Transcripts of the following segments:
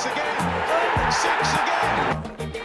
Six again. Six again.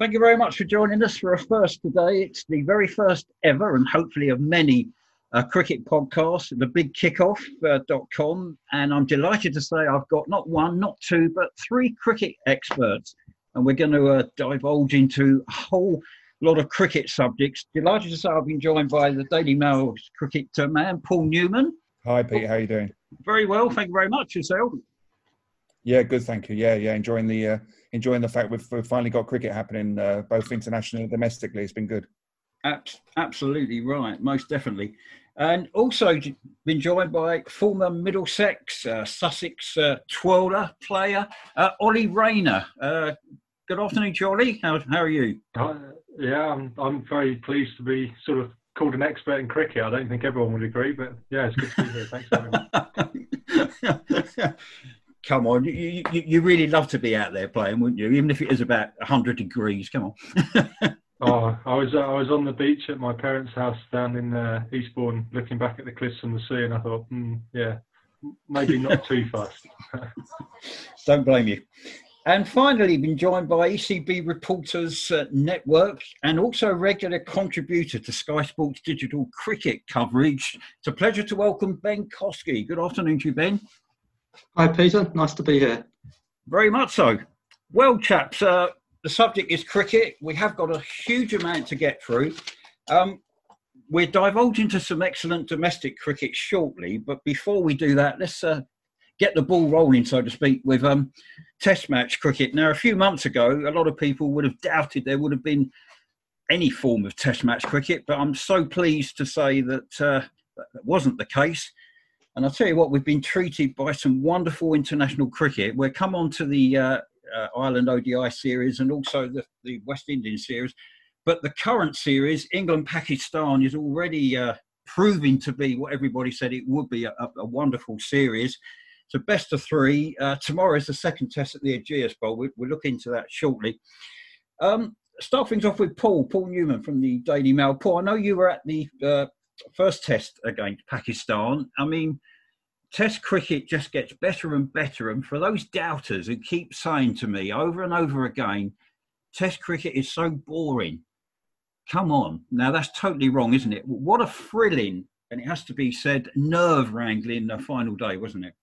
Thank you very much for joining us for a first today. It's the very first ever, and hopefully of many, uh, cricket podcasts, the big kickoff.com. and I'm delighted to say I've got not one, not two, but three cricket experts. And we're going to uh, divulge into a whole lot of cricket subjects. Delighted to say I've been joined by the Daily Mail cricket uh, man, Paul Newman. Hi, Pete. How are you doing? Very well, thank you very much. Yourself? Yeah, good. Thank you. Yeah, yeah. Enjoying the uh, enjoying the fact we've, we've finally got cricket happening, uh, both internationally and domestically. It's been good. Abs- absolutely right, most definitely. And also been joined by former Middlesex, uh, Sussex uh, twirler player, uh, Ollie Rayner. Uh, good afternoon, Jolly. How, how are you? Uh, yeah, I'm, I'm very pleased to be sort of called an expert in cricket. I don't think everyone would agree, but yeah, it's good to be here. Thanks very much. Come on, you, you, you- really love to be out there playing, wouldn't you? Even if it is about 100 degrees. Come on. Oh, I was uh, I was on the beach at my parents' house down in uh, Eastbourne, looking back at the cliffs and the sea, and I thought, hmm, yeah, maybe not too fast. Don't blame you. And finally, been joined by ECB Reporters uh, Network and also a regular contributor to Sky Sports digital cricket coverage. It's a pleasure to welcome Ben Kosky. Good afternoon to you, Ben. Hi, Peter. Nice to be here. Very much so. Well, chaps, uh, the subject is cricket. We have got a huge amount to get through. Um, we're divulging to some excellent domestic cricket shortly, but before we do that, let's uh, get the ball rolling, so to speak, with um, Test match cricket. Now, a few months ago, a lot of people would have doubted there would have been any form of Test match cricket, but I'm so pleased to say that uh, that wasn't the case. And I'll tell you what, we've been treated by some wonderful international cricket. We'll come on to the uh, uh, Ireland ODI series and also the, the West Indian series. But the current series, England Pakistan, is already uh, proving to be what everybody said it would be a, a- wonderful series. So, best of three. Uh, tomorrow is the second test at the Ageas Bowl. We, we'll look into that shortly. Um, start things off with Paul, Paul Newman from the Daily Mail. Paul, I know you were at the uh, first test against Pakistan. I mean, Test cricket just gets better and better. And for those doubters who keep saying to me over and over again, Test cricket is so boring. Come on. Now, that's totally wrong, isn't it? What a thrilling, and it has to be said, nerve wrangling the final day, wasn't it?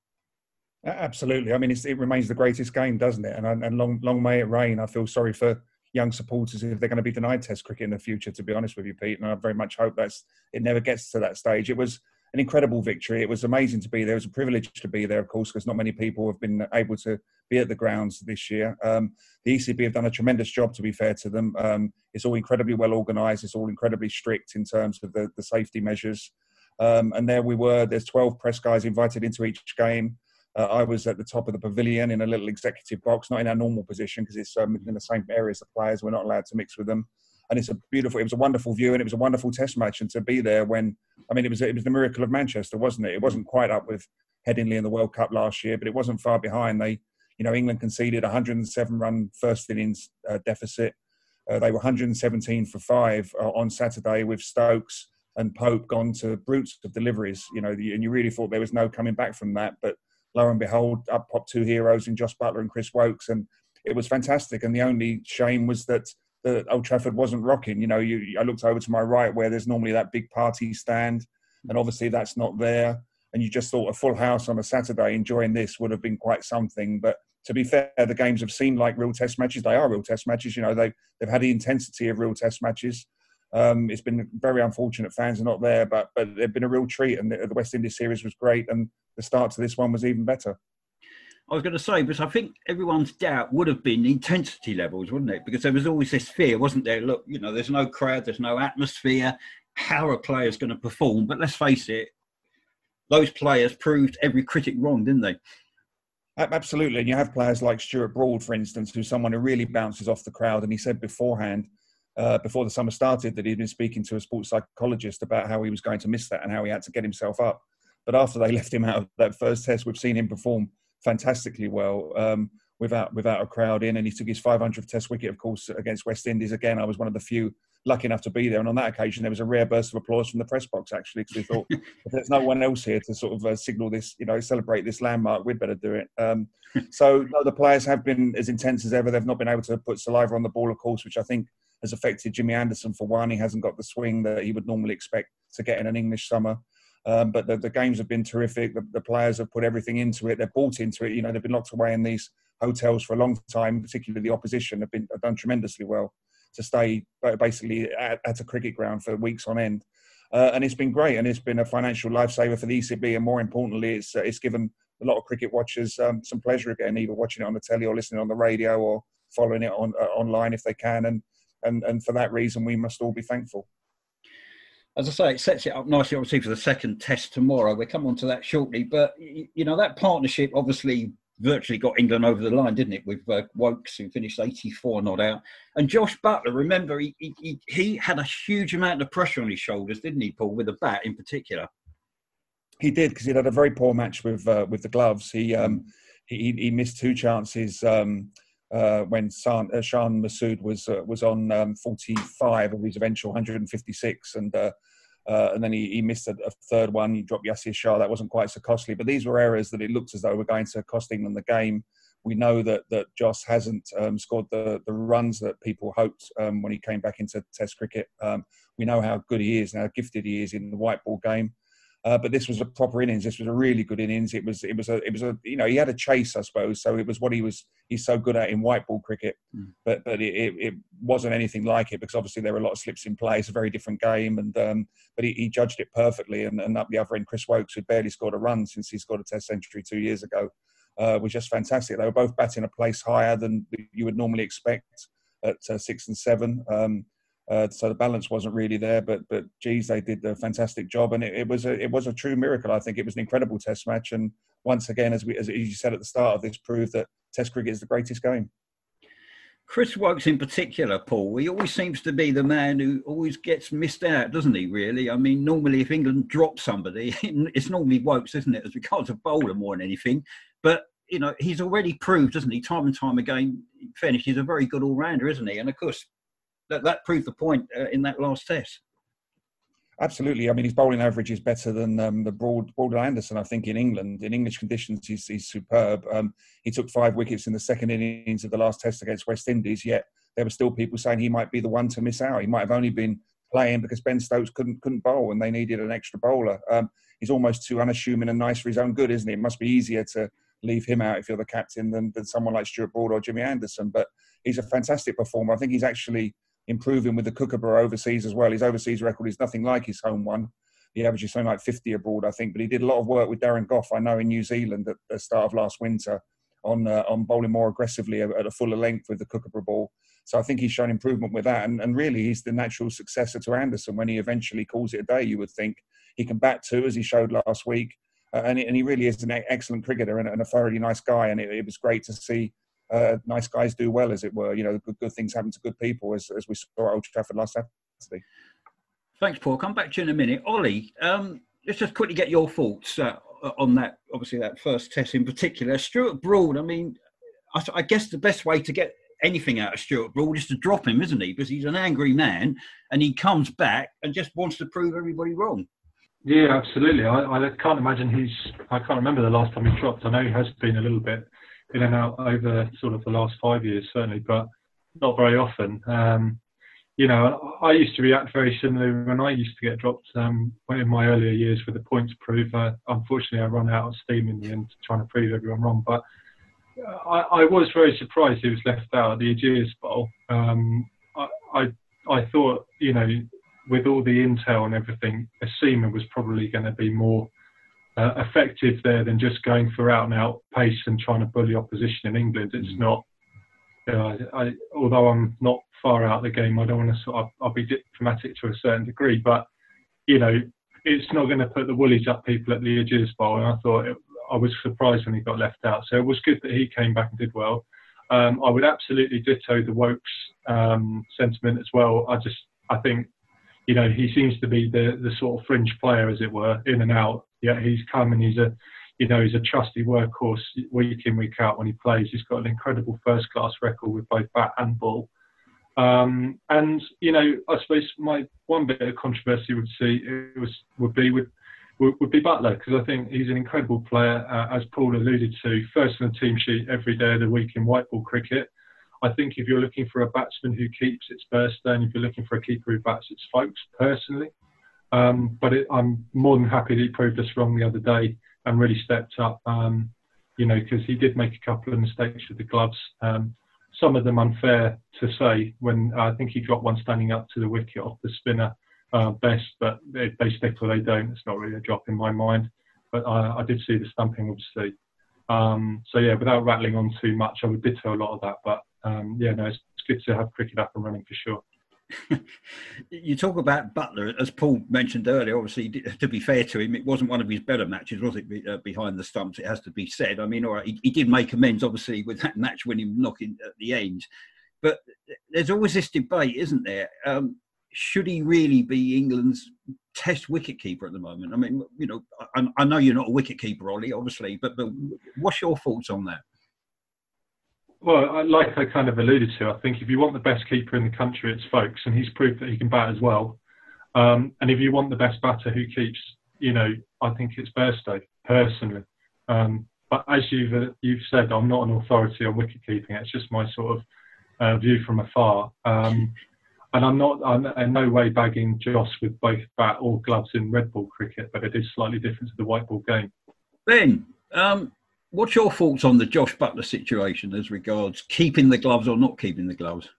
Absolutely. I mean, it remains the greatest game, doesn't it? And, and long, long may it rain. I feel sorry for young supporters if they're going to be denied Test cricket in the future. To be honest with you, Pete, and I very much hope that's it never gets to that stage. It was an incredible victory. It was amazing to be there. It was a privilege to be there, of course, because not many people have been able to be at the grounds this year. Um, the ECB have done a tremendous job, to be fair to them. Um, it's all incredibly well organised. It's all incredibly strict in terms of the, the safety measures. Um, and there we were. There's 12 press guys invited into each game. Uh, I was at the top of the pavilion in a little executive box, not in our normal position because it's um, in the same area as the players. We're not allowed to mix with them. And it's a beautiful. It was a wonderful view, and it was a wonderful Test match. And to be there when, I mean, it was it was the miracle of Manchester, wasn't it? It wasn't quite up with Headingley in the World Cup last year, but it wasn't far behind. They, you know, England conceded 107 run first innings uh, deficit. Uh, they were 117 for five uh, on Saturday with Stokes and Pope gone to brutes of deliveries. You know, and you really thought there was no coming back from that, but lo and behold, up popped two heroes in Josh Buttler and Chris Woakes, and it was fantastic. And the only shame was that the Old Trafford wasn't rocking. You know, you, I looked over to my right where there's normally that big party stand, and obviously that's not there. And you just thought a full house on a Saturday enjoying this would have been quite something. But to be fair, the games have seemed like real Test matches. They are real Test matches. You know, they they've had the intensity of real Test matches. Um, it's been very unfortunate fans are not there, but but they've been a real treat. And the, the West Indies series was great, and the start to this one was even better. I was going to say, because I think everyone's doubt would have been intensity levels, wouldn't it? Because there was always this fear, wasn't there? Look, you know, there's no crowd, there's no atmosphere. How are players going to perform? But let's face it, those players proved every critic wrong, didn't they? Absolutely, and you have players like Stuart Broad, for instance, who's someone who really bounces off the crowd. And he said beforehand uh, before the summer started that he'd been speaking to a sports psychologist about how he was going to miss that and how he had to get himself up. But after they left him out of that first test, we've seen him perform fantastically well um, without without a crowd in, and he took his 500th Test wicket, of course, against West Indies. Again, I was one of the few lucky enough to be there, and on that occasion, there was a rare burst of applause from the press box actually, because we thought if there's no one else here to sort of uh, signal this, you know, celebrate this landmark, we'd better do it. Um, so no, the players have been as intense as ever. They've not been able to put saliva on the ball, of course, which I think has affected Jimmy Anderson for one. He hasn't got the swing that he would normally expect to get in an English summer. Um, but the, the, games have been terrific. The, the, players have put everything into it. They're bought into it. You know, they've been locked away in these hotels for a long time. Particularly the opposition have been have done tremendously well to stay basically at, at a cricket ground for weeks on end. Uh, and it's been great, and it's been a financial lifesaver for the ECB. And more importantly, it's uh, it's given a lot of cricket watchers um, some pleasure again, either watching it on the telly or listening on the radio or following it on uh, online if they can. And and and for that reason, we must all be thankful. As I say, it sets it up nicely, obviously, for the second test tomorrow. We'll come on to that shortly. But, you know, that partnership obviously virtually got England over the line, didn't it? With uh, Woakes, who finished 84 not out. And Josh Buttler, remember, he, he, he had a huge amount of pressure on his shoulders, didn't he, Paul, with the bat in particular? He did, because he had a very poor match with uh, with the gloves. He, um, he, he missed two chances. Um, uh, when San, uh, Shan Masood was uh, was on um, 45 of his eventual 156, and uh, uh, and then he, he missed a, a, third one. He dropped Yasir Shah. That wasn't quite so costly, but these were errors that it looked as though were going to cost England the game. We know that that Jos hasn't um, scored the, the runs that people hoped um, when he came back into Test cricket. Um, we know how good he is and how gifted he is in the white ball game. Uh, but this was a proper innings. This was a really good innings. It was it was a it was a you know he had a chase I suppose. So it was what he was he's so good at in white ball cricket. Mm. But but it, it, it, wasn't anything like it because obviously there were a lot of slips in play. It's a very different game. And um, but he, he, judged it perfectly. And, and up the other end, Chris Woakes, who barely scored a run since he scored a Test century two years ago, uh, was just fantastic. They were both batting a place higher than you would normally expect at uh, six and seven. Um, uh, so the balance wasn't really there, but but geez, they did a fantastic job, and it, it, was a it was a true miracle. I think it was an incredible Test match, and once again, as we as you said at the start of this, proved that Test cricket is the greatest game. Chris Woakes in particular, Paul, he always seems to be the man who always gets missed out, doesn't he? Really, I mean, normally if England drops somebody, it's normally Woakes, isn't it, as regards a bowler more than anything. But you know, he's already proved, doesn't he, time and time again. Finished, he's a very good all rounder, isn't he? And of course, that, that proved the point uh, in that last test. Absolutely. I mean, his bowling average is better than um, the Broad, Broad Anderson, I think, in England. In English conditions, he's, he's superb. Um, he took five wickets in the second innings of the last test against West Indies, yet there were still people saying he might be the one to miss out. He might have only been playing because Ben Stokes couldn't couldn't bowl and they needed an extra bowler. Um, he's almost too unassuming and nice for his own good, isn't he? It must be easier to leave him out if you're the captain than, than someone like Stuart Broad or Jimmy Anderson. But he's a fantastic performer. I think he's actually improving with the Kookaburra overseas as well. His overseas record is nothing like his home one. He averages something like 50 abroad, I think. But he did a lot of work with Darren Gough, I know, in New Zealand at the start of last winter on uh, on bowling more aggressively at a fuller length with the Kookaburra ball. So I think he's shown improvement with that. And, and really, he's the natural successor to Anderson when he eventually calls it a day, you would think. He can bat too, as he showed last week. Uh, and, and he really is an excellent cricketer and, and a thoroughly nice guy. And it, it was great to see uh, nice guys do well, as it were. You know, good, good things happen to good people, as, as we saw at Old Trafford last Saturday. Thanks, Paul. Come back to you in a minute. Ollie, um, let's just quickly get your thoughts uh, on that, obviously, that first test in particular. Stuart Broad, I mean, I, I, guess the best way to get anything out of Stuart Broad is to drop him, isn't he? Because he's an angry man and he comes back and just wants to prove everybody wrong. Yeah, absolutely. I, I can't imagine he's. I can't remember the last time he dropped. I know he has been a little bit in and out over sort of the last five years, certainly, but not very often. Um, you know, I used to react very similarly when I used to get dropped um, in my earlier years with the points proof. Uh, unfortunately, I run out of steam in the end trying to prove everyone wrong. But I, I was very surprised he was left out at the Ageas Bowl. Um, I, I, I thought, you know, with all the intel and everything, a seamer was probably going to be more uh, effective there than just going for out and out pace and trying to bully opposition in England. It's mm. not. I, although I'm not far out of the game, I don't want to sort of. I'll be diplomatic to a certain degree, but you know, it's not going to put the woolies up people at the Ageas Bowl. And I thought it, I was surprised when he got left out. So it was good that he came back and did well. Um, I would absolutely ditto the Woakes um, sentiment as well. I just I think you know he seems to be the the sort of fringe player, as it were, in and out. Yeah, he's come and he's a you know he's a trusty workhorse week in week out when he plays. He's got an incredible first class record with both bat and ball. Um, and you know, I suppose my one bit of controversy would see was would be with would, would be Buttler because I think he's an incredible player, uh, as Paul alluded to. First on the team sheet every day of the week in white ball cricket. I think if you're looking for a batsman who keeps, it's Bairstow. If you're looking for a keeper who bats, it's Foakes, Personally, um, but it, I'm more than happy that he proved us wrong the other day and really stepped up. Um, you know, because he did make a couple of mistakes with the gloves. Um, some of them unfair to say when uh, I think he dropped one standing up to the wicket off the spinner uh, Bess, but they, they stick or they don't. It's not really a drop in my mind. But I, I did see the stumping, obviously. Um, so yeah, without rattling on too much, I would ditto a lot of that. But um, yeah, no, it's, it's good to have cricket up and running for sure. you talk about Buttler, as Paul mentioned earlier. Obviously, to be fair to him, it wasn't one of his better matches, was it? Uh, behind the stumps, it has to be said. I mean, all right, he, he did make amends, obviously, with that match-winning knocking at the end. But there's always this debate, isn't there? Um, should he really be England's Test wicketkeeper at the moment? I mean, you know, I, I know you're not a wicketkeeper, Ollie, obviously, but, but what's your thoughts on that? Well, like I kind of alluded to, I think if you want the best keeper in the country, it's Foakes, and he's proved that he can bat as well. Um, and if you want the best batter who keeps, you know, I think it's Bairstow personally. Um, but as you've uh, you've said, I'm not an authority on wicket keeping. It's just my sort of uh, view from afar. Um, and I'm not I'm in no way bagging Jos with both bat or gloves in red ball cricket, but it is slightly different to the white ball game. Ben, um, what's your thoughts on the Josh Buttler situation as regards keeping the gloves or not keeping the gloves?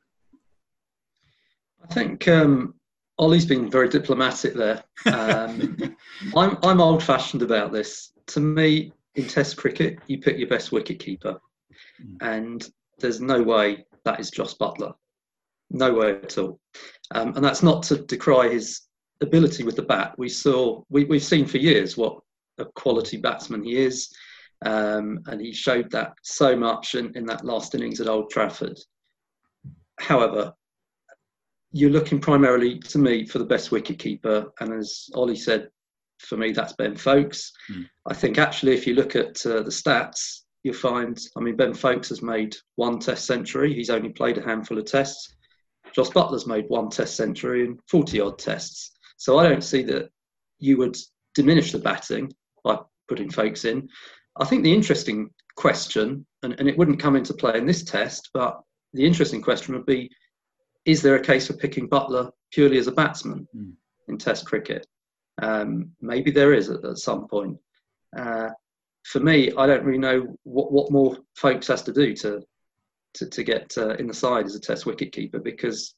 I think um, Ollie's been very diplomatic there. Um, I'm, I'm old fashioned about this. To me, in Test cricket, you pick your best wicket keeper, and there's no way that is Josh Buttler. No way at all. Um, and that's not to decry his ability with the bat. We saw, we, we've seen for years what a quality batsman he is. Um, and he showed that so much in, in that last innings at Old Trafford. However, you're looking primarily to me for the best wicketkeeper, and as Ollie said, for me that's Ben Foakes. Mm. I think actually, if you look at uh, the stats, you'll find. I mean, Ben Foakes has made one Test century. He's only played a handful of Tests. Josh Buttler's made one Test century and 40 odd Tests. So I don't see that you would diminish the batting by putting Foakes in. I think the interesting question, and, and it wouldn't come into play in this test, but the interesting question would be is there a case for picking Buttler purely as a batsman Mm. in Test cricket? Um, maybe there is at, at some point. Uh, for me, I don't really know what, what more Foakes has to do to to, to get uh, in the side as a Test wicketkeeper because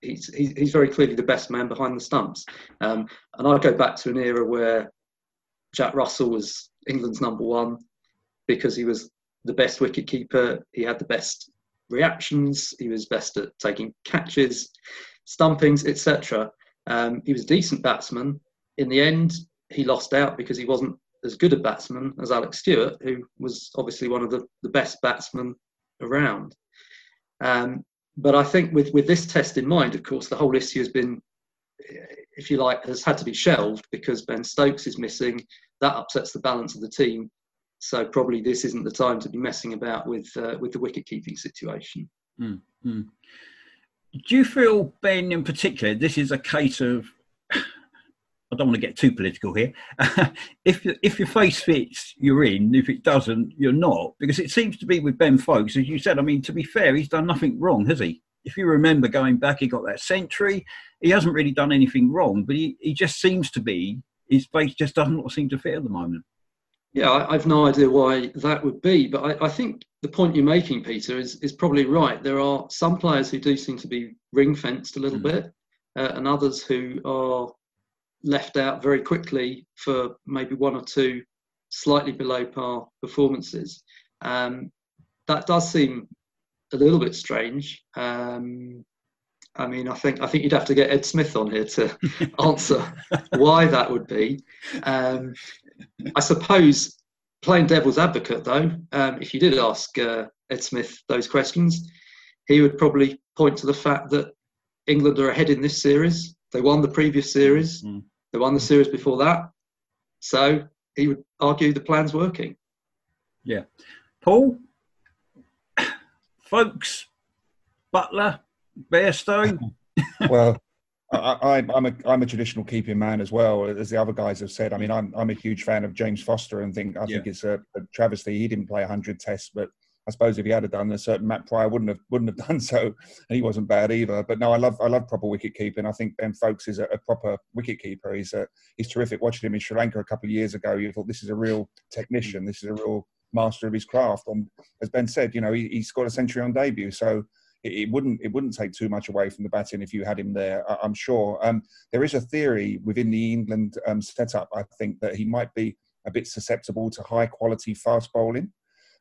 he's, he's he's very clearly the best man behind the stumps. Um, and I go back to an era where Jack Russell was England's number one because he was the best wicket keeper. He had the best reactions. He was best at taking catches, stumpings, etc. Um, he was a decent batsman. In the end, he lost out because he wasn't as good a batsman as Alex Stewart, who was obviously one of the, the best batsmen around. Um, but I think with, with this test in mind, of course, the whole issue has been, if you like, has had to be shelved because Ben Stokes is missing. That upsets the balance of the team. So probably this isn't the time to be messing about with uh, with the wicket keeping situation. Mm, mm. Do you feel, Ben, in particular, this is a case of? I don't want to get too political here. if if your face fits, you're in. If it doesn't, you're not. Because it seems to be with Ben Foakes, as you said. I mean, to be fair, he's done nothing wrong, has he? If you remember going back, he got that century. He hasn't really done anything wrong, but he, he just seems to be his face just doesn't seem to fit at the moment. Yeah, I, I've no idea why that would be, but I, I think the point you're making, Peter, is is probably right. There are some players who do seem to be ring fenced a little Mm. bit, uh, and others who are left out very quickly for maybe one or two slightly below par performances. Um, that does seem a little bit strange. Um, I mean, I think I think you'd have to get Ed Smith on here to answer why that would be. Um, I suppose playing devil's advocate, though, um, if you did ask uh, Ed Smith those questions, he would probably point to the fact that England are ahead in this series. They won the previous series. Mm. They won the series before that. So he would argue the plan's working. Yeah, Paul, Foakes, Buttler, Bairstow. well, I, I, I'm a I'm a traditional keeping man as well, as the other guys have said. I mean, I'm I'm a huge fan of James Foster, and think I think it's a, a travesty he didn't play 100 tests, but I suppose if he had have done a certain Matt Prior wouldn't have wouldn't have done so, and he wasn't bad either. But no, I love I love proper wicket keeping. I think Ben Foakes is a, a proper wicket keeper. He's a, he's terrific. Watching him in Sri Lanka a couple of years ago, you thought this is a real technician. This is a real master of his craft. And as Ben said, you know, he, he scored a century on debut, so it, wouldn't it wouldn't take too much away from the batting if you had him there. I, I'm sure. Um, there is a theory within the England um, setup. I think that he might be a bit susceptible to high quality fast bowling.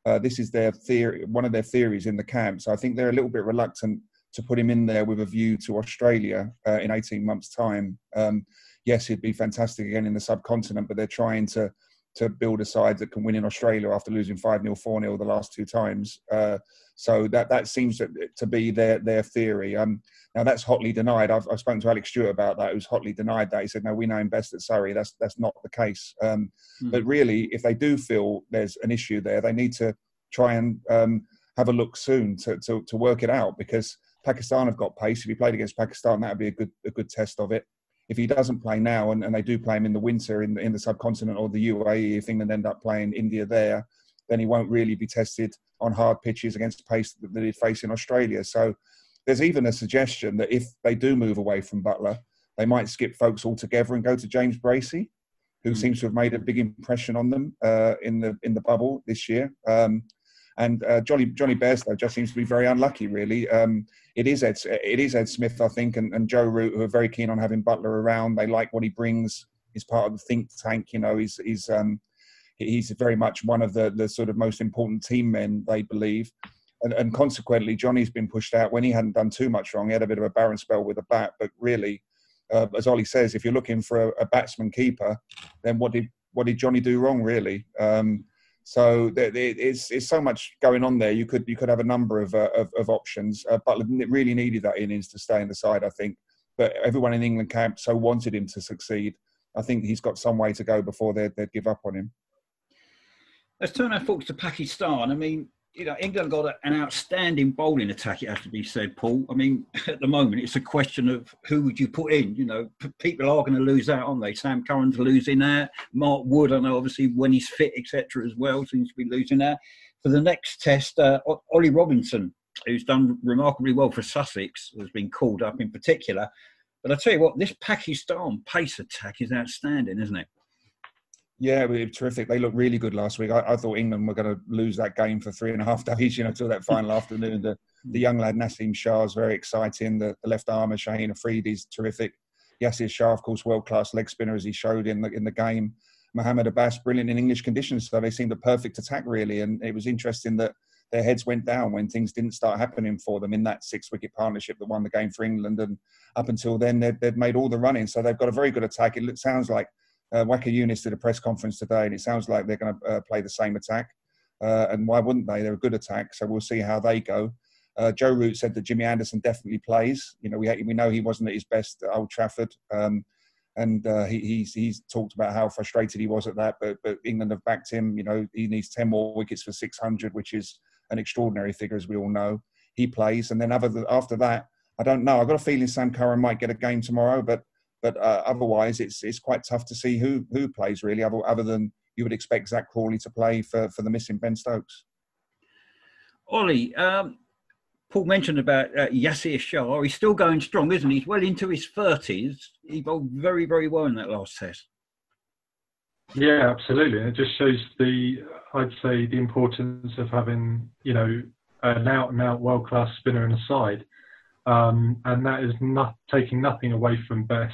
Uh, this is their theory, one of their theories in the camp. So I think they're a little bit reluctant to put him in there with a view to Australia uh, in 18 months' time. Um, yes, he'd be fantastic again in the subcontinent, but they're trying to to build a side that can win in Australia after losing 5 0, 4 0 the last two times. Uh, so that that seems to, to be their their theory. Um, now that's hotly denied. I've, I've spoken to Alex Stewart about that, who's hotly denied that. He said, "No, we know him best at Surrey. That's that's not the case." Um, Hmm. But really, if they do feel there's an issue there, they need to try and um, have a look soon to, to to work it out because Pakistan have got pace. If he played against Pakistan, that would be a good a good test of it. If he doesn't play now, and, and they do play him in the winter in the, in the subcontinent or the UAE, if England end up playing India there, then he won't really be tested on hard pitches against pace that, that he'd face in Australia. So there's even a suggestion that if they do move away from Buttler, they might skip Foakes altogether and go to James Bracey, who Mm. seems to have made a big impression on them uh, in the in the bubble this year. Um, and uh, Johnny Johnny Bairstow just seems to be very unlucky, really. Um, it is Ed it is Ed Smith, I think, and, and Joe Root who are very keen on having Buttler around. They like what he brings. He's part of the think tank. You know, he's he's um, he's very much one of the the sort of most important team men they believe. And, and consequently, Johnny's been pushed out when he hadn't done too much wrong. He had a bit of a barren spell with a bat, but really, uh, as Ollie says, if you're looking for a, a batsman keeper, then what did what did Johnny do wrong, really? Um, so there, there- it's it's so much going on there. You could you could have a number of uh, of, of options. Uh, Buttler really needed that innings to stay in the side, I think. But everyone in England camp so wanted him to succeed. I think he's got some way to go before they'd, they'd give up on him. Let's turn our thoughts to Pakistan. I mean, you know, England got an outstanding bowling attack. It has to be said, Paul. I mean, at the moment, it's a question of who would you put in. You know, people are going to lose out, aren't they? Sam Curran's losing out. Mark Wood, I know, obviously, when he's fit, etc., as well, seems to be losing out. For the next test, uh, Ollie Robinson, who's done remarkably well for Sussex, has been called up in particular. But I tell you what, this Pakistan pace attack is outstanding, isn't it? Yeah, we were terrific. They looked really good last week. I, I thought England were going to lose that game for three and a half days, you know, till that final afternoon. The, hmm. the young lad Naseem Shah is very exciting. The, the left armer Shaheen is terrific. Yasir Shah, of course, world class leg spinner as he showed in the in the game. Mohammed Abbas, brilliant in English conditions. So they seemed a perfect attack, really. And it was interesting that their heads went down when things didn't start happening for them in that six wicket partnership that won the game for England. And up until then, they'd, they'd made all the running. So they've got a very good attack. It sounds like uh, Younis did a press conference today, and it sounds like they're going to uh, play the same attack. Uh, and why wouldn't they? They're a good attack, so we'll see how they go. Uh, Joe Root said that Jimmy Anderson definitely plays. You know, we we know he wasn't at his best at Old Trafford, um, and uh, he, he's he's talked about how frustrated he was at that. But but England have backed him. You know, he needs ten more wickets for 600, which is an extraordinary figure, as we all know. He plays, and then other th- after that, I don't know. I've got a feeling Sam Curran might get a game tomorrow, but but uh, otherwise, it's it's quite tough to see who who plays really, other, other than you would expect Zak Crawley to play for, for the missing Ben Stokes. Ollie, um, Paul mentioned about uh, Yasir Shah. He's still going strong, isn't he? He's well into his 30s. He bowled very, very well in that last test. Yeah, absolutely. It just shows the, I'd say, the importance of having, you know, an out and out world class spinner in the side. Um, and that is not taking nothing away from Bess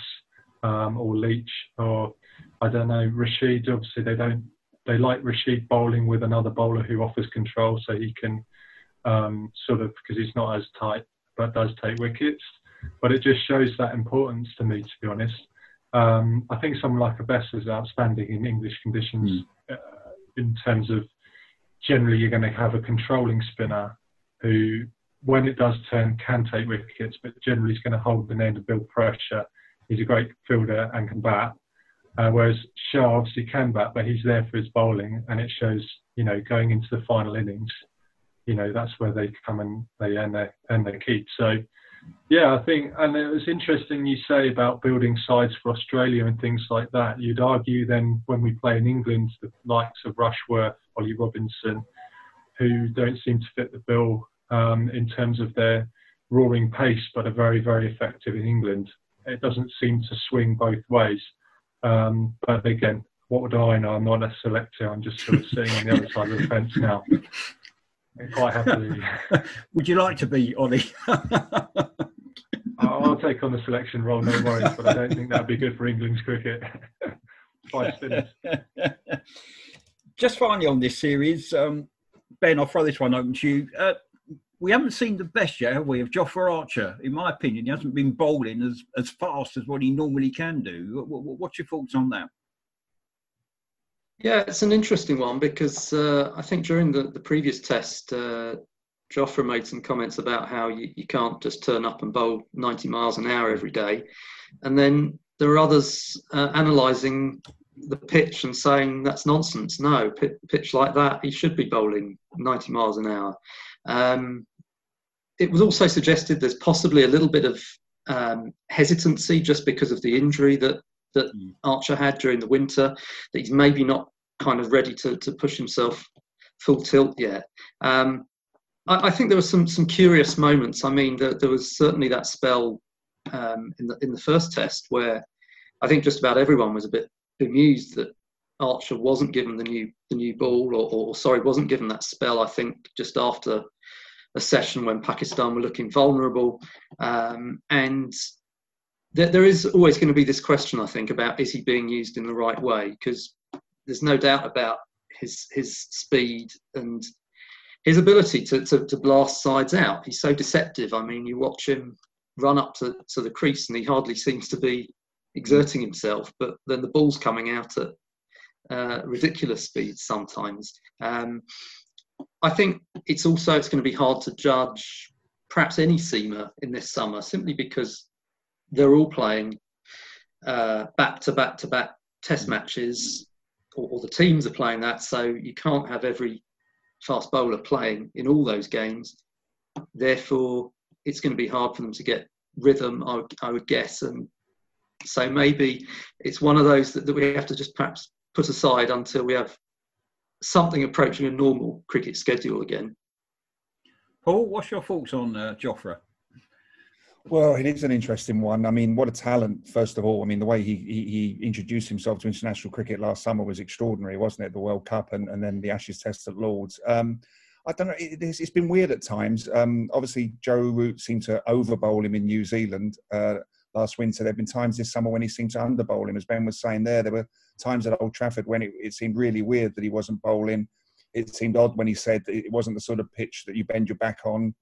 um, or Leach or, I don't know, Rashid. Obviously, they don't, they like Rashid bowling with another bowler who offers control so he can um, sort of, because he's not as tight, but does take wickets. But it just shows that importance to me, to be honest. Um, I think someone like a Bess is outstanding in English conditions uh, in terms of generally you're going to have a controlling spinner who when it does turn, can take wickets, but generally he's going to hold the end and build pressure. He's a great fielder and can bat. Uh, whereas Shah obviously can bat, but he's there for his bowling, and it shows, you know, going into the final innings, you know, that's where they come and they end their end their keep. So, yeah, I think, and it was interesting you say about building sides for Australia and things like that. You'd argue then when we play in England, the likes of Rushworth, Ollie Robinson, who don't seem to fit the bill um, in terms of their roaring pace, but are very, very effective in England. It doesn't seem to swing both ways. Um, but again, what would I know? I'm not a selector. I'm just sort of sitting on the other side of the fence now. Quite happily. Would you like to be Ollie? I'll take on the selection role, no worries, but I don't think that'd be good for England's cricket. Five spinners. Just finally on this series, um, Ben, I'll throw this one open to you. Uh, we haven't seen the best yet, have we, of Jofra Archer? In my opinion, he hasn't been bowling as, as fast as what he normally can do. What, what, what's your thoughts on that? Yeah, it's an interesting one because uh, I think during the, the previous test, uh, Jofra made some comments about how you, you can't just turn up and bowl 90 miles an hour every day. And then there are others uh, analysing the pitch and saying that's nonsense. No, pitch like that, he should be bowling 90 miles an hour. Um, it was also suggested there's possibly a little bit of um, hesitancy just because of the injury that that Mm. Archer had during the winter, that he's maybe not kind of ready to, to push himself full tilt yet. Um, I, I think there were some some curious moments. I mean, there, there was certainly that spell um, in the in the first test where I think just about everyone was a bit bemused that Archer wasn't given the new the new ball, or, or sorry, wasn't given that spell. I think just after a session when Pakistan were looking vulnerable, um, and there, there is always going to be this question, I think, about is he being used in the right way? Because there's no doubt about his his speed and his ability to, to, to blast sides out. He's so deceptive. I mean, you watch him run up to, to the crease and he hardly seems to be exerting himself, but then the ball's coming out at uh, ridiculous speeds sometimes. Um, I think it's also it's going to be hard to judge perhaps any seamer in this summer simply because they're all playing uh, back to back to back test matches, or, or the teams are playing that. So you can't have every fast bowler playing in all those games. Therefore, it's going to be hard for them to get rhythm, I I would guess. And so maybe it's one of those that, that we have to just perhaps put aside until we have something approaching a normal cricket schedule again. Paul, what's your thoughts on uh, Jofra? Well, it is an interesting one. I mean, what a talent! First of all, I mean, the way he he, he introduced himself to international cricket last summer was extraordinary, wasn't it? The World Cup and, and then the Ashes Test at Lords. Um, I don't know. It, it's, it's been weird at times. Um, obviously, Joe Root seemed to over bowl him in New Zealand uh, last winter. There have been times this summer when he seemed to under bowl him, as Ben was saying there. There were times at Old Trafford when it, it seemed really weird that he wasn't bowling. It seemed odd when he said it wasn't the sort of pitch that you bend your back on,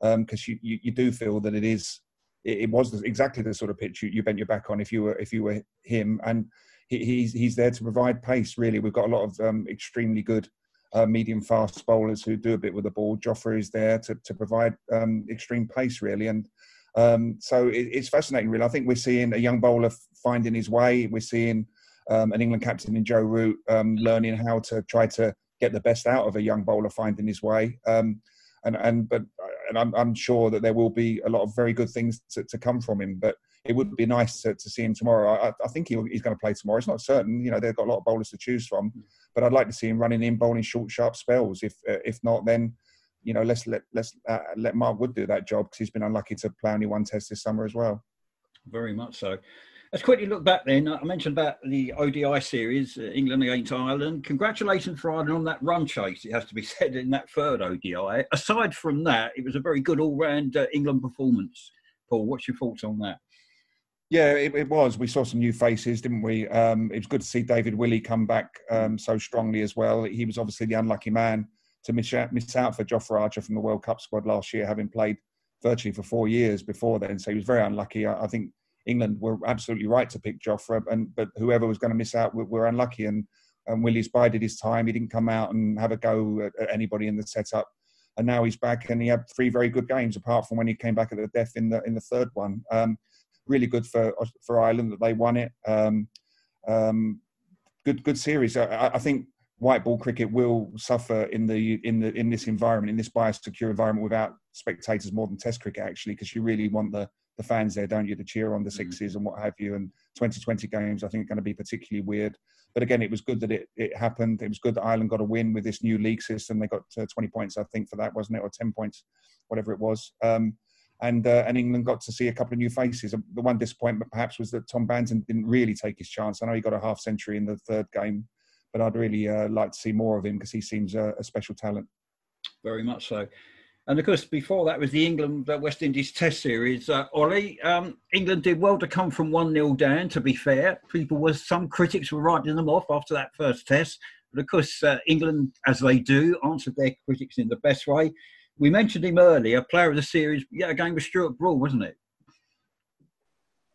because you, you you do feel that it is it, it was exactly the sort of pitch you, you bent your back on if you were if you were him, and he, he's he's there to provide pace. Really, we've got a lot of um, extremely good uh, medium fast bowlers who do a bit with the ball. Jofra is there to to provide um, extreme pace, really, and um, so it, it's fascinating. Really, I think we're seeing a young bowler finding his way. We're seeing um, an England captain in Joe Root um, learning how to try to get the best out of a young bowler finding his way. Um, and and but and I'm, I'm sure that there will be a lot of very good things to, to come from him. But it would be nice to, to see him tomorrow. I, I think he, he's going to play tomorrow. It's not certain. You know, they've got a lot of bowlers to choose from. But I'd like to see him running in, bowling short, sharp spells. If uh, if not, then you know, let's let let's uh, let Mark Wood do that job because he's been unlucky to play only one test this summer as well. Very much so. Let's quickly look back then. I mentioned about the ODI series, uh, England against Ireland. Congratulations for Ireland on that run chase, it has to be said, in that third ODI. Aside from that, it was a very good all round uh, England performance. Paul, what's your thoughts on that? Yeah, it, it was. We saw some new faces, didn't we? Um, it was good to see David Willey come back um, so strongly as well. He was obviously the unlucky man to miss out, miss out for Jofra Archer from the World Cup squad last year, having played virtually for four years before then. So he was very unlucky. I, I think England were absolutely right to pick Jofra, and but whoever was going to miss out were, were unlucky. And, and Willey's bided his time. He didn't come out and have a go at, at anybody in the setup. and now he's back and he had three very good games apart from when he came back at the death in the in the third one. Um, really good for for Ireland that they won it. Um, um, good good series. I, I think white ball cricket will suffer in the in the in this environment in this biosecure environment without spectators more than Test cricket actually because you really want the the fans there, don't you, to cheer on the Mm. sixes and what have you. And 2020 games, I think, are going to be particularly weird. But again, it was good that it, it happened. It was good that Ireland got a win with this new league system. They got uh, 20 points, I think, for that, wasn't it, or 10 points, whatever it was. Um, and uh, and England got to see a couple of new faces. The one disappointment perhaps was that Tom Banton didn't really take his chance. I know he got a half century in the third game, but I'd really uh, like to see more of him because he seems a, a special talent. Very much so. And of course, before that was the England West Indies Test series. Uh, Ollie, um, England did well to come from one 0 down. To be fair, people was some critics were writing them off after that first Test, but of course, uh, England, as they do, answered their critics in the best way. We mentioned him earlier, a player of the series. Yeah, again with Stuart Broad, wasn't it?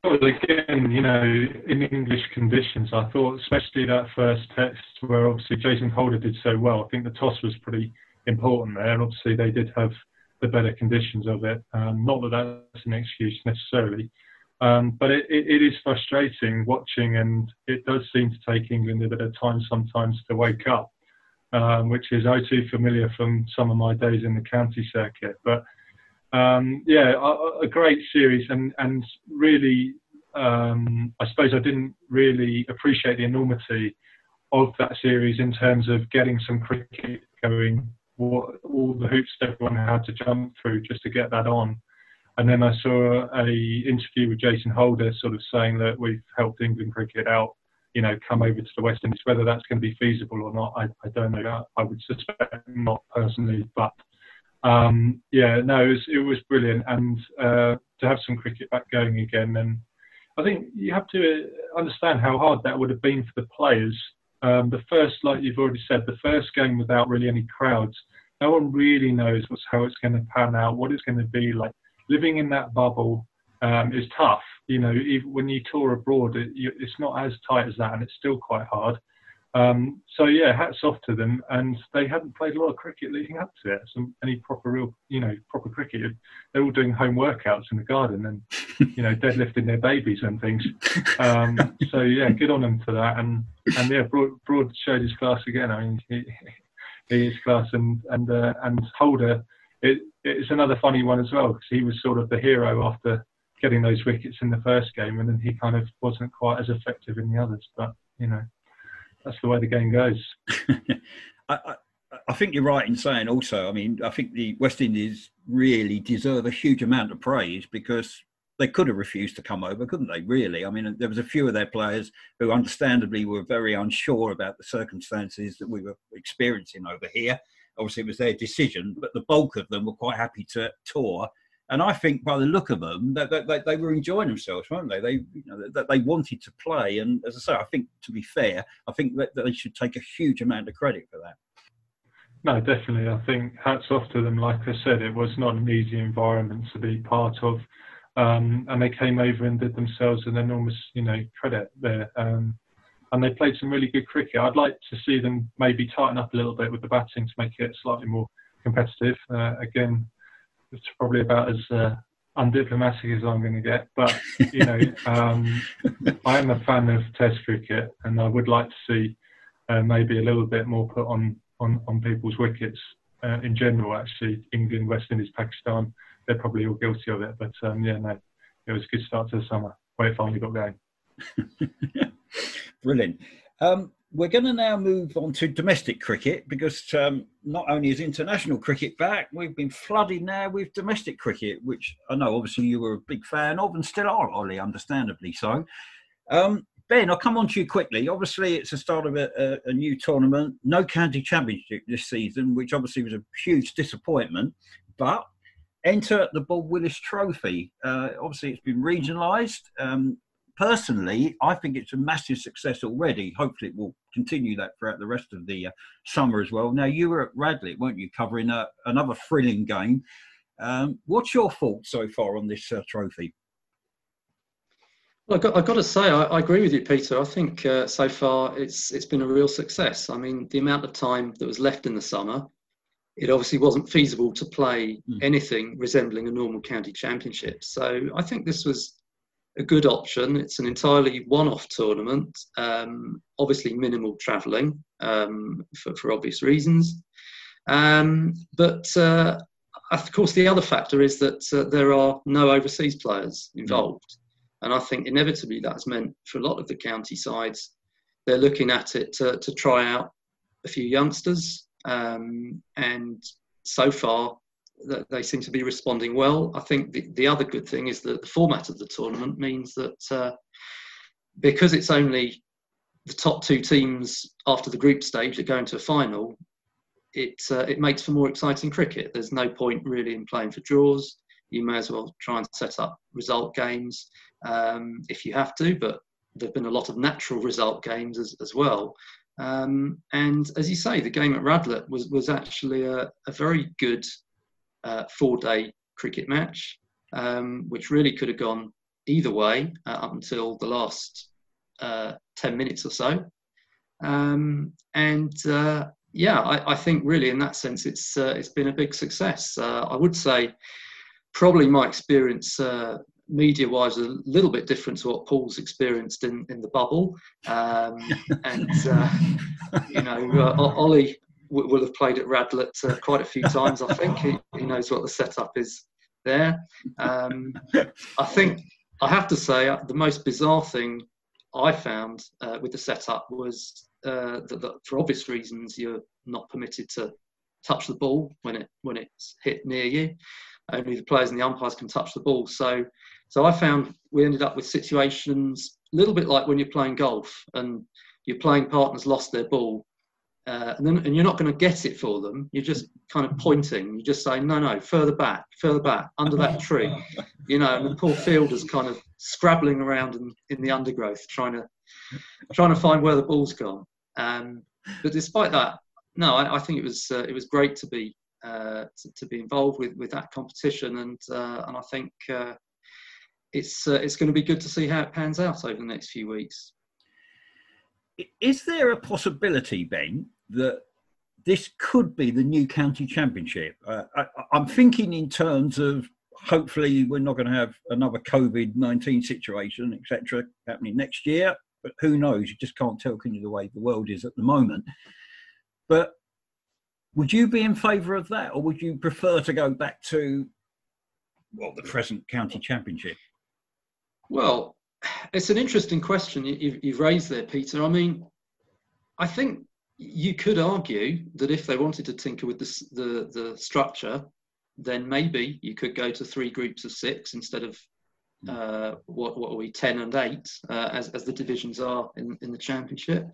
Well, again, you know, in English conditions, I thought, especially that first test where obviously Jason Holder did so well. I think the toss was pretty important there, and obviously they did have the better conditions of it. Um, not that that's an excuse necessarily, um, but it, it, it is frustrating watching, and it does seem to take England a bit of time sometimes to wake up, um, which is oh too familiar from some of my days in the county circuit. But um, yeah, a, a great series, and and really, um, I suppose I didn't really appreciate the enormity of that series in terms of getting some cricket going, what, all the hoops everyone had to jump through just to get that on. And then I saw a interview with Jason Holder, sort of saying that we've helped England cricket out, you know, come over to the West Indies. Whether that's going to be feasible or not, I, I don't know. I would suspect not personally, but um, yeah, no, it was, it was brilliant, and uh, to have some cricket back going again. And I think you have to understand how hard that would have been for the players. Um, the first, like you've already said, the first game without really any crowds. No one really knows what's how it's going to pan out, what it's going to be like. Living in that bubble um, is tough. You know, even when you tour abroad, it, you, it's not as tight as that, and it's still quite hard. Um, so yeah, hats off to them. And they hadn't played a lot of cricket leading up to it. Some any proper real, you know, proper cricket. They're all doing home workouts in the garden and you know deadlifting their babies and things. Um, so yeah, good on them for that. And and yeah, Broad, Broad showed his class again. I mean, he, he is class. And and uh, and Holder, it, it's another funny one as well because he was sort of the hero after getting those wickets in the first game, and then he kind of wasn't quite as effective in the others. But you know that's the way the game goes. I, I, I think you're right in saying also, I mean, I think the West Indies really deserve a huge amount of praise because they could have refused to come over, couldn't they? Really? I mean, there was a few of their players who understandably were very unsure about the circumstances that we were experiencing over here. Obviously, it was their decision, but the bulk of them were quite happy to tour. And I think, by the look of them, that, they were enjoying themselves, weren't they? They, you know, that they wanted to play. And as I say, I think to be fair, I think that, that they should take a huge amount of credit for that. No, definitely. I think hats off to them. Like I said, it was not an easy environment to be part of, um, and they came over and did themselves an enormous, you know, credit there. Um, and they played some really good cricket. I'd like to see them maybe tighten up a little bit with the batting to make it slightly more competitive. Uh, again, it's probably about as uh, undiplomatic as I'm going to get, but you know, um, I am a fan of Test cricket, and I would like to see uh, maybe a little bit more put on on, on people's wickets uh, in general. Actually, England, West Indies, Pakistan, they're probably all guilty of it. But um, yeah, no, it was a good start to the summer where it finally got going. Brilliant. Um, we're going to now move on to domestic cricket because um, not only is international cricket back, we've been flooded now with domestic cricket, which I know obviously you were a big fan of and still are, Ollie, understandably so. Um, ben, I'll come on to you quickly. Obviously, it's the start of a, a, a new tournament, no county championship this season, which obviously was a huge disappointment. But enter the Bob Willis Trophy. Uh, obviously, it's been regionalised. Um, personally, I think it's a massive success already. Hopefully, it will continue that throughout the rest of the uh, summer as well. Now, you were at Radley, weren't you, covering uh, another thrilling game? Um, what's your thoughts so far on this uh, trophy? Well, I've got, I've got to say, I, I agree with you, Peter. I think uh, so far it's it's been a real success. I mean, the amount of time that was left in the summer, it obviously wasn't feasible to play Mm. anything resembling a normal county championship. So I think this was a good option. It's an entirely one-off tournament. Um, obviously, minimal travelling um, for, for obvious reasons. Um, but uh, of course, the other factor is that uh, there are no overseas players involved, and I think inevitably that's meant for a lot of the county sides they're looking at it to, to try out a few youngsters, um, and so far they seem to be responding well. I think the, the other good thing is that the format of the tournament means that uh, because it's only the top two teams after the group stage that go into a final, it uh, it makes for more exciting cricket. There's no point really in playing for draws. You may as well try and set up result games um, if you have to, but there've been a lot of natural result games as, as well. Um, and as you say, the game at Radlett was was actually a, a very good uh, four-day cricket match, um, which really could have gone either way uh, up until the last uh, ten minutes or so. Um, and uh, yeah, I, I think really in that sense, it's uh, it's been a big success. Uh, I would say probably my experience uh, media wise is a little bit different to what Paul's experienced in, in the bubble. Um, and, uh, you know, uh, Ollie w- will have played at Radlett uh, quite a few times, I think. He, he knows what the setup is there. Um, I think I have to say uh, the most bizarre thing I found uh, with the setup was uh, that, that for obvious reasons you're not permitted to touch the ball when it when it's hit near you. Only the players and the umpires can touch the ball. So so I found we ended up with situations a little bit like when you're playing golf and your playing partner's lost their ball. Uh, and then and you're not going to get it for them. You're just kind of pointing. You just say, no, no, further back, further back, under that tree, you know. And the poor fielder's kind of scrabbling around in, in the undergrowth, trying to trying to find where the ball's gone. Um, but despite that, no, I, I think it was uh, it was great to be uh, to, to be involved with with that competition, and uh, and I think uh, it's uh, it's going to be good to see how it pans out over the next few weeks. Is there a possibility, Ben, that this could be the new county championship? Uh, I, I'm thinking in terms of hopefully we're not going to have another COVID 19 situation, etc., happening next year. But who knows? You just can't tell, can you, the way the world is at the moment. But would you be in favour of that, or would you prefer to go back to, well, the present county championship? Well, it's an interesting question you- you've, raised there, Peter. I mean, I think you could argue that if they wanted to tinker with the, the, the structure, then maybe you could go to three groups of six instead of uh, what, what are we, 10 and 8, uh, as, as the divisions are in, in the championship.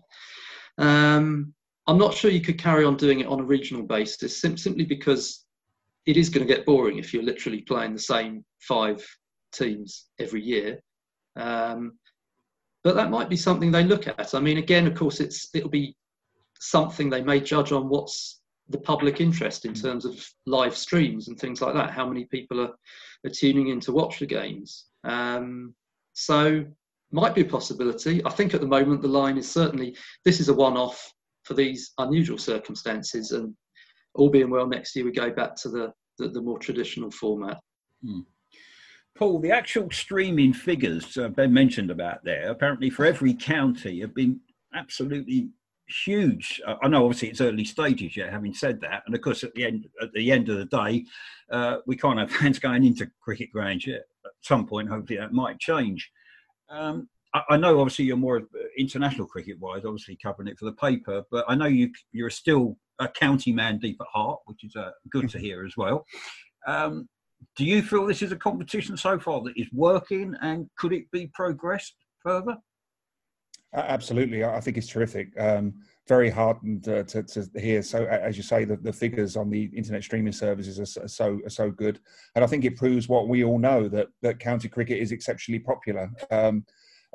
Um, I'm not sure you could carry on doing it on a regional basis sim- simply because it is going to get boring if you're literally playing the same five teams every year. Um, but that might be something they look at. I mean, again, of course, it's it'll be something they may judge on what's the public interest in terms of live streams and things like that. How many people are, are tuning in to watch the games? Um, so might be a possibility. I think at the moment the line is certainly this is a one-off for these unusual circumstances, and all being well, next year we go back to the the, the more traditional format. Paul, the actual streaming figures uh, Ben mentioned about there, apparently for every county, have been absolutely huge. Uh, I know, obviously, it's early stages yet. Having said that, and of course, at the end at the end of the day, uh, we can't have fans going into cricket grounds yet. At some point, hopefully, that might change. Um, I, know, obviously, you're more uh, international cricket-wise, obviously covering it for the paper, but I know you you're still a county man deep at heart, which is uh, good to hear as well. Um, do you feel this is a competition so far that is working and could it be progressed further? Absolutely, I think it's terrific. Um, very heartened uh, to, to hear. So, as you say, the, the figures on the internet streaming services are so, are so are so good, and I think it proves what we all know that that county cricket is exceptionally popular. Um,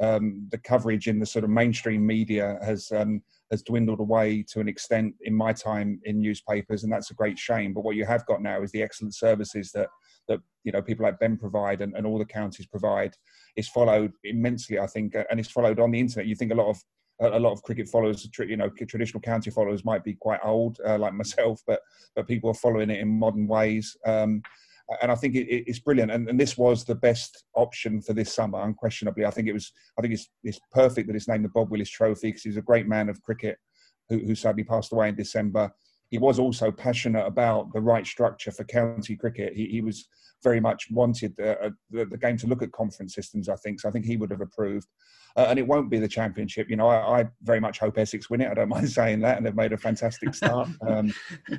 um, the coverage in the sort of mainstream media has um, has dwindled away to an extent in my time in newspapers, and that's a great shame. But what you have got now is the excellent services that that you know people like Ben provide and, and all the counties provide is followed immensely, I think, and it's followed on the internet. You think a lot of a, lot of cricket followers, you know, traditional county followers might be quite old, uh, like myself, but but people are following it in modern ways. Um, and I think it, it's brilliant. And, and this was the best option for this summer, unquestionably. I think it was. I think it's it's perfect that it's named the Bob Willis Trophy because he's a great man of cricket who, who sadly passed away in December. He was also passionate about the right structure for county cricket. He, he was very much wanted uh, the, the, game to look at conference systems. I think so. I think he would have approved. Uh, and it won't be the championship. You know, I, I, very much hope Essex win it. I don't mind saying that, and they've made a fantastic start. Um,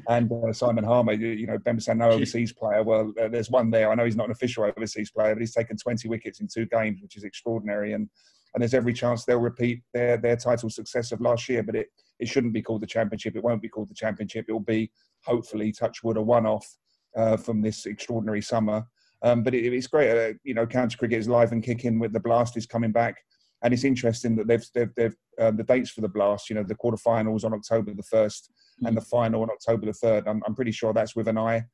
and uh, Simon Harmer, you know, Ben no overseas player. Well, uh, there's one there. I know he's not an official overseas player, but he's taken 20 wickets in two games, which is extraordinary. And and there's every chance they'll repeat their their title success of last year. But it it shouldn't be called the championship. It won't be called the championship. It will be hopefully touchwood a one-off uh, from this extraordinary summer. Um, but it, it's great. Uh, you know, county cricket is live and kicking with the Blast is coming back, and it's interesting that they've they've, they've um, the dates for the Blast. You know, the quarterfinals on October the first mm. and the final on October the third. I'm, I'm pretty sure that's with an eye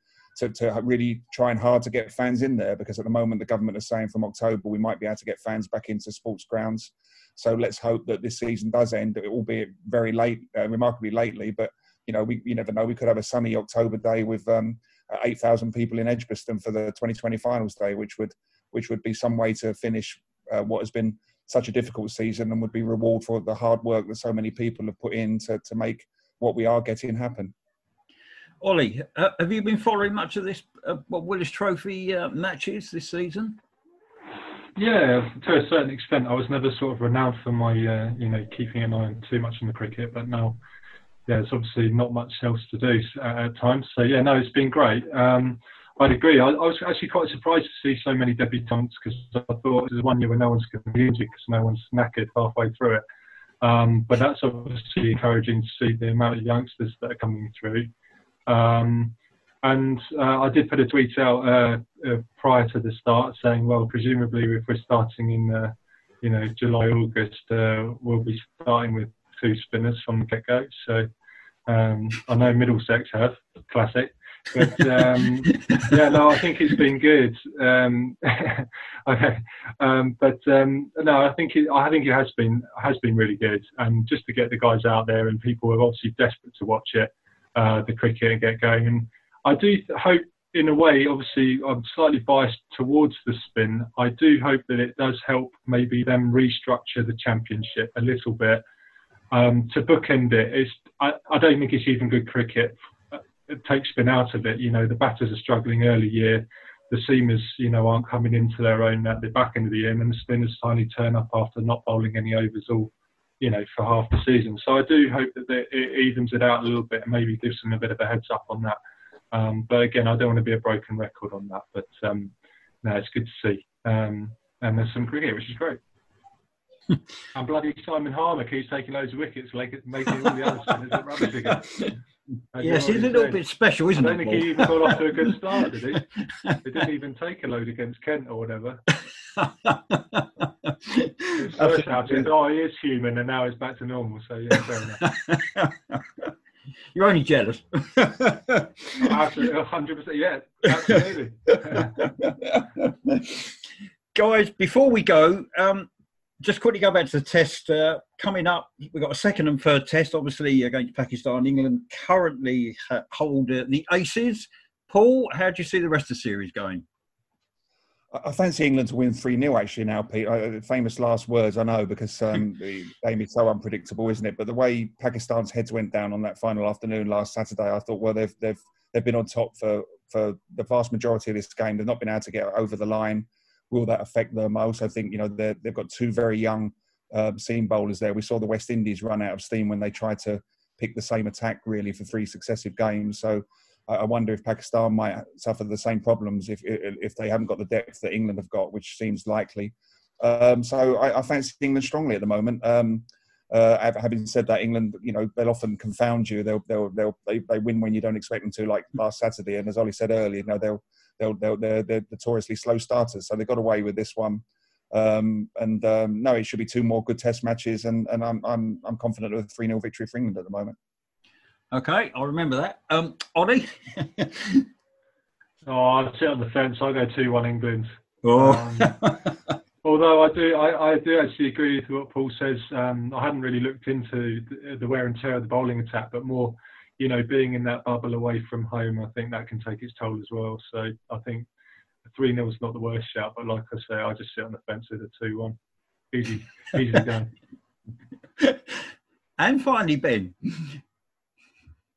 to, to really trying hard to get fans in there because at the moment the government is saying from October we might be able to get fans back into sports grounds. So let's hope that this season does end, albeit very late, uh, remarkably lately. But you know, we you never know. We could have a sunny October day with um, 8,000 people in Edgbaston for the 2020 finals day, which would which would be some way to finish uh, what has been such a difficult season and would be reward for the hard work that so many people have put in to, to make what we are getting happen. Ollie, uh, have you been following much of this uh, Willis Trophy uh, matches this season? Yeah, to a certain extent. I was never sort of renowned for my, uh, you know, keeping an eye on too much in the cricket, but now, yeah, there's obviously not much else to do at times. So yeah, no, it's been great. Um, I'd agree. I, I, was actually quite surprised to see so many debutants because I thought it was one year where no one's going to be injured because no one's knackered halfway through it. Um, but that's obviously encouraging to see the amount of youngsters that are coming through. Um, and uh, I did put a tweet out uh, uh, prior to the start saying, well, presumably if we're starting in, uh, you know, July, August, uh, we'll be starting with two spinners from the get-go. So um, I know Middlesex have, classic. But um, yeah, no, I think it's been good. Um, okay, um, but um, no, I think it, I think it has been has been really good, and just to get the guys out there and people are obviously desperate to watch it uh, the cricket and get going. And I do hope, in a way, obviously, I'm slightly biased towards the spin. I do hope that it does help maybe them restructure the championship a little bit um, to bookend it. It's, I, I don't think it's even good cricket. It takes spin out of it. You know, the batters are struggling early year. The seamers, you know, aren't coming into their own at the back end of the year, and the spinners finally turn up after not bowling any overs all you know, for half the season. So I do hope that it evens it out a little bit and maybe gives them a bit of a heads up on that. Um, but again, I don't want to be a broken record on that. But um, no, it's good to see. Um, and there's some cricket, which is great. and bloody Simon Harmer keeps taking loads of wickets, like making all the other look rubbish again. yes, he's a little saying. bit special, isn't he? I don't think he even got off to a good start, did he? he didn't even take a load against Kent or whatever. First shouted, oh, he is human, and now he's back to normal. So yeah, fair enough. You're only jealous. absolutely, hundred percent. Yeah, absolutely. Guys, before we go, um, just quickly go back to the test. Uh, coming up, we've got a second and third test, obviously against Pakistan. England currently hold uh, the aces. Paul, how do you see the rest of the series going? I fancy England to win 3 0 actually now, Pete. Uh, famous last words, I know, because um, the game is so unpredictable, isn't it? But the way Pakistan's heads went down on that final afternoon last Saturday, I thought, well, they've, they've, they've been on top for, for the vast majority of this game. They've not been able to get over the line. Will that affect them? I also think, you know, they've got two very young um, seam bowlers there. We saw the West Indies run out of steam when they tried to pick the same attack really for three successive games. So I wonder if Pakistan might suffer the same problems if if they haven't got the depth that England have got, which seems likely. Um, so I, I, fancy England strongly at the moment. Um, uh, having said that, England, you know, they'll often confound you. They'll, they'll, they'll, they, they win when you don't expect them to, like last Saturday. And as Ollie said earlier, you know, they'll, they'll, they'll, they're, they're notoriously slow starters. So they got away with this one. Um, and um, no, it should be two more good Test matches, and, and I'm, I'm, I'm confident of a 3 0 victory for England at the moment. Okay, I'll remember that. Um, Ollie? oh, I'd sit on the fence. I'll go 2 1 England. Oh. Um, although Although I do, I, I do actually agree with what Paul says. Um, I hadn't really looked into the, the wear and tear of the bowling attack, but more, you know, being in that bubble away from home, I think that can take its toll as well. So I think three 0 is not the worst shout, but like I say, I just sit on the fence with a two one. Easy, easy done. and finally, Ben.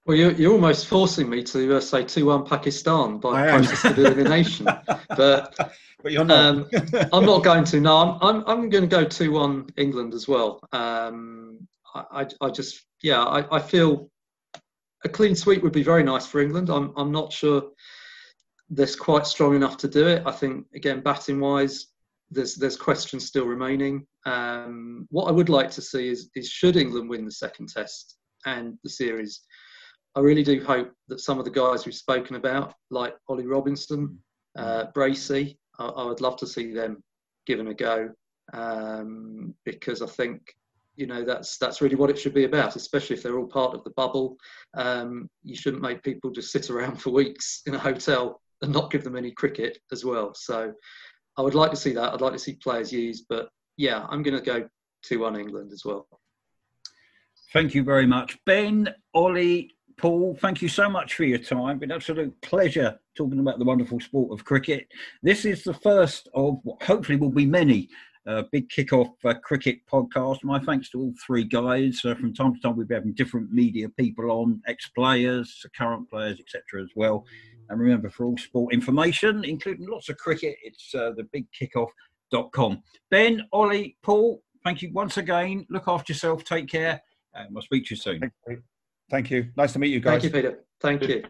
Well, you're, you're almost forcing me to uh, say 2 1 Pakistan by am. process of elimination. but But you're not. um, I'm not going to. No, I'm, I'm, I'm going to go 2 1 England as well. Um, I, I, I just, yeah, I, I feel a clean sweep would be very nice for England. I'm, I'm not sure they're quite strong enough to do it. I think, again, batting wise, there's, there's questions still remaining. Um, what I would like to see is, is should England win the second test and the series, I really do hope that some of the guys we've spoken about, like Ollie Robinson, uh, Bracey, I, I would love to see them given a go um, because I think you know that's that's really what it should be about, especially if they're all part of the bubble. Um, you shouldn't make people just sit around for weeks in a hotel and not give them any cricket as well. So I would like to see that. I'd like to see players used, but yeah, I'm going to go two one England as well. Thank you very much, Ben, Ollie, Paul. Thank you so much for your time. Been an absolute pleasure talking about the wonderful sport of cricket. This is the first of what hopefully will be many. Uh, big kick-off uh, cricket podcast. My thanks to all three guys. Uh, from time to time, we'll be having different media people on, ex-players, current players, etc. as well. And remember, for all sport information, including lots of cricket, it's uh, the bigkickoff.com. Ben, Ollie, Paul, thank you once again. Look after yourself. Take care. And I'll speak to you soon. Thank you. Nice to meet you guys. Thank you, Peter. Thank you.